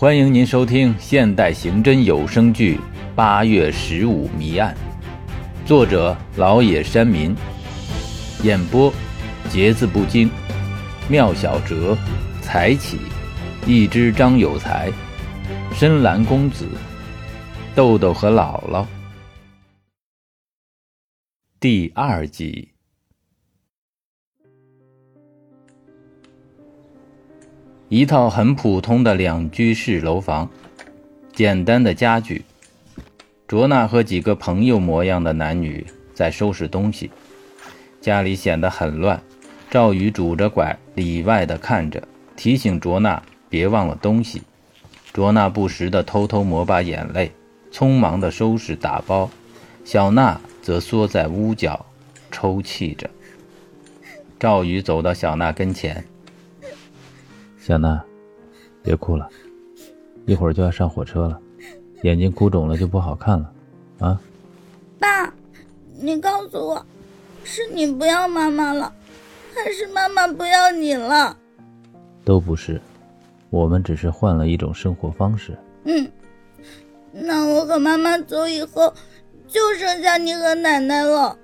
欢迎您收听现代刑侦有声剧《八月十五谜案》，作者老野山民，演播节字不惊，妙小哲，才起，一只张有才，深蓝公子，豆豆和姥姥。第二集。一套很普通的两居室楼房，简单的家具。卓娜和几个朋友模样的男女在收拾东西，家里显得很乱。赵宇拄着拐，里外的看着，提醒卓娜别忘了东西。卓娜不时地偷偷抹把眼泪，匆忙地收拾打包。小娜则缩在屋角，抽泣着。赵宇走到小娜跟前。小娜，别哭了，一会儿就要上火车了，眼睛哭肿了就不好看了，啊！爸，你告诉我，是你不要妈妈了，还是妈妈不要你了？都不是，我们只是换了一种生活方式。嗯，那我和妈妈走以后，就剩下你和奶奶了，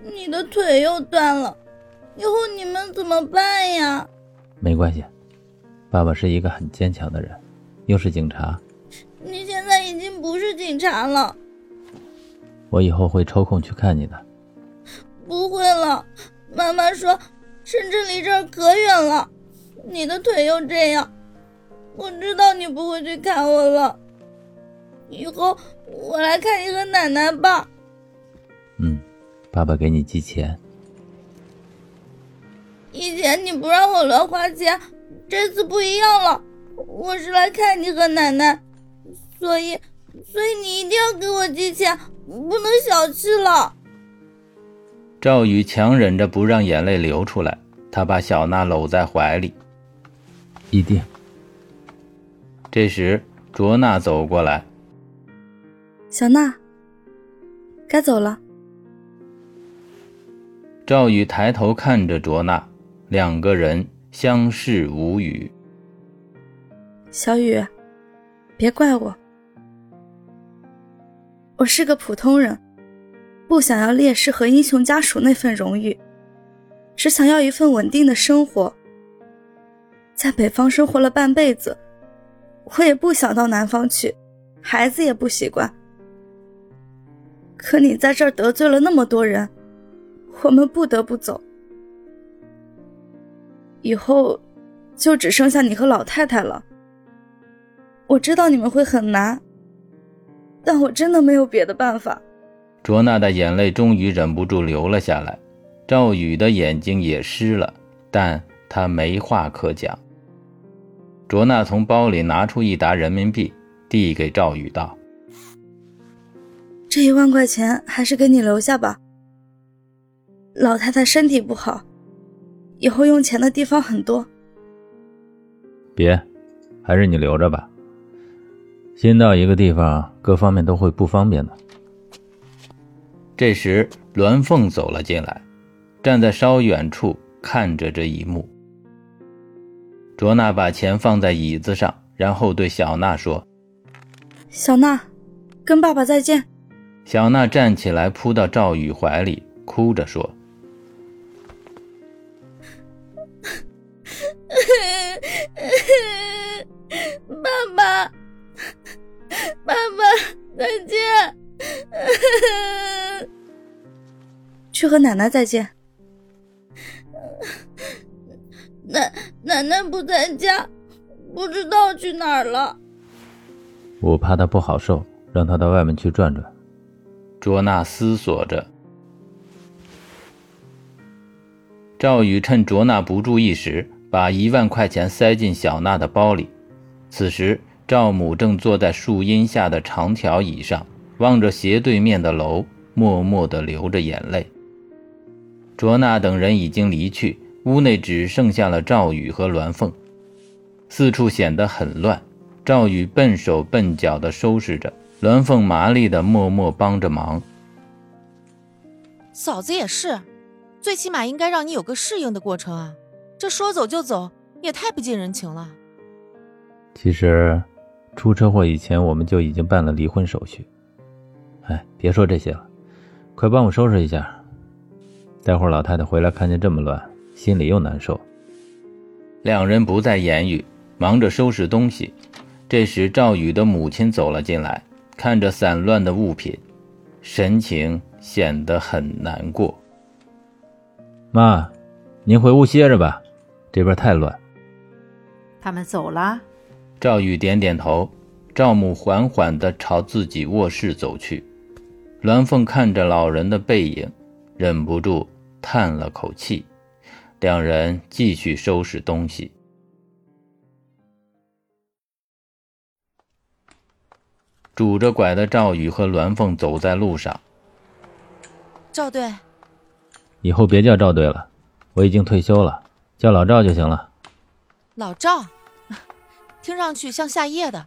你的腿又断了，以后你们怎么办呀？没关系。爸爸是一个很坚强的人，又是警察。你现在已经不是警察了。我以后会抽空去看你的。不会了，妈妈说深圳离这儿可远了，你的腿又这样，我知道你不会去看我了。以后我来看你和奶奶吧。嗯，爸爸给你寄钱。以前你不让我乱花钱。这次不一样了，我是来看你和奶奶，所以，所以你一定要给我寄钱，不能小气了。赵宇强忍着不让眼泪流出来，他把小娜搂在怀里。一定。这时，卓娜走过来，小娜，该走了。赵宇抬头看着卓娜，两个人。相视无语。小雨，别怪我，我是个普通人，不想要烈士和英雄家属那份荣誉，只想要一份稳定的生活。在北方生活了半辈子，我也不想到南方去，孩子也不习惯。可你在这儿得罪了那么多人，我们不得不走。以后，就只剩下你和老太太了。我知道你们会很难，但我真的没有别的办法。卓娜的眼泪终于忍不住流了下来，赵宇的眼睛也湿了，但他没话可讲。卓娜从包里拿出一沓人民币，递给赵宇道：“这一万块钱还是给你留下吧。老太太身体不好。”以后用钱的地方很多，别，还是你留着吧。新到一个地方，各方面都会不方便的。这时，栾凤走了进来，站在稍远处看着这一幕。卓娜把钱放在椅子上，然后对小娜说：“小娜，跟爸爸再见。”小娜站起来，扑到赵宇怀里，哭着说。爸，爸，再见！去和奶奶再见。奶奶奶不在家，不知道去哪儿了。我怕她不好受，让她到外面去转转。卓娜思索着。赵宇趁卓娜不注意时。把一万块钱塞进小娜的包里。此时，赵母正坐在树荫下的长条椅上，望着斜对面的楼，默默地流着眼泪。卓娜等人已经离去，屋内只剩下了赵宇和栾凤，四处显得很乱。赵宇笨手笨脚地收拾着，栾凤麻利地默默帮着忙。嫂子也是，最起码应该让你有个适应的过程啊。这说走就走，也太不近人情了。其实出车祸以前我们就已经办了离婚手续。哎，别说这些了，快帮我收拾一下。待会老太太回来看见这么乱，心里又难受。两人不再言语，忙着收拾东西。这时，赵宇的母亲走了进来，看着散乱的物品，神情显得很难过。妈，您回屋歇着吧，这边太乱。他们走了。赵宇点点头，赵母缓缓地朝自己卧室走去。栾凤看着老人的背影，忍不住叹了口气。两人继续收拾东西。拄着拐的赵宇和栾凤走在路上。赵队，以后别叫赵队了，我已经退休了，叫老赵就行了。老赵，听上去像下夜的。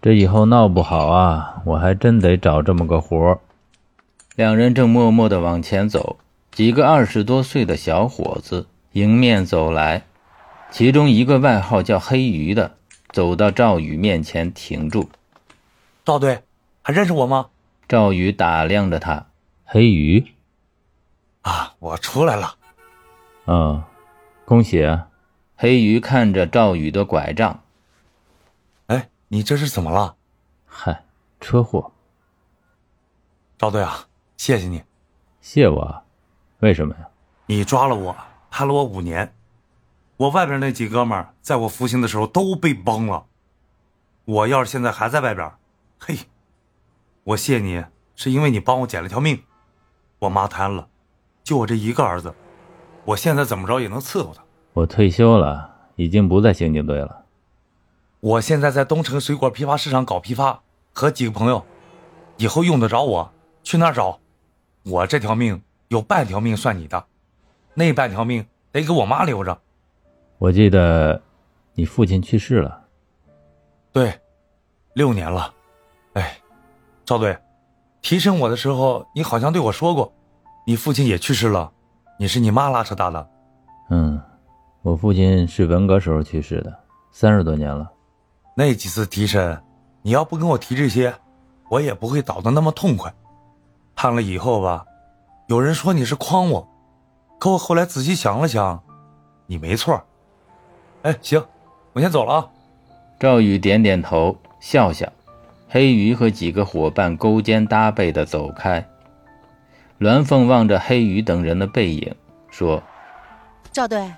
这以后闹不好啊，我还真得找这么个活儿。两人正默默地往前走，几个二十多岁的小伙子迎面走来，其中一个外号叫黑鱼的走到赵宇面前停住。赵队，还认识我吗？赵宇打量着他，黑鱼。啊，我出来了。嗯，恭喜啊！黑鱼看着赵宇的拐杖。哎，你这是怎么了？嗨，车祸。赵队啊，谢谢你。谢我？为什么呀？你抓了我，判了我五年。我外边那几哥们儿在我服刑的时候都被崩了。我要是现在还在外边，嘿，我谢你是因为你帮我捡了条命。我妈瘫了，就我这一个儿子，我现在怎么着也能伺候他。我退休了，已经不在刑警队了。我现在在东城水果批发市场搞批发，和几个朋友，以后用得着我去那儿找。我这条命有半条命算你的，那半条命得给我妈留着。我记得你父亲去世了。对，六年了。哎，赵队，提审我的时候，你好像对我说过，你父亲也去世了，你是你妈拉扯大的。嗯，我父亲是文革时候去世的，三十多年了。那几次提审，你要不跟我提这些，我也不会倒得那么痛快。判了以后吧，有人说你是诓我，可我后来仔细想了想，你没错。哎，行，我先走了啊。赵宇点点头，笑笑。黑鱼和几个伙伴勾肩搭背的走开。栾凤望着黑鱼等人的背影，说：“赵队，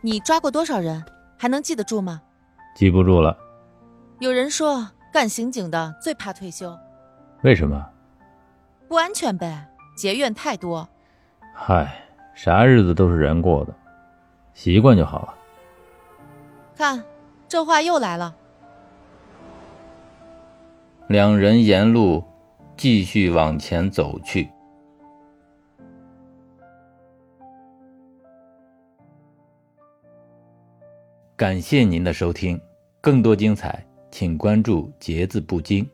你抓过多少人？还能记得住吗？”记不住了。有人说，干刑警的最怕退休。为什么？不安全呗，结怨太多。嗨，啥日子都是人过的，习惯就好了。看，这话又来了。两人沿路继续往前走去。感谢您的收听，更多精彩，请关注“节字不惊”。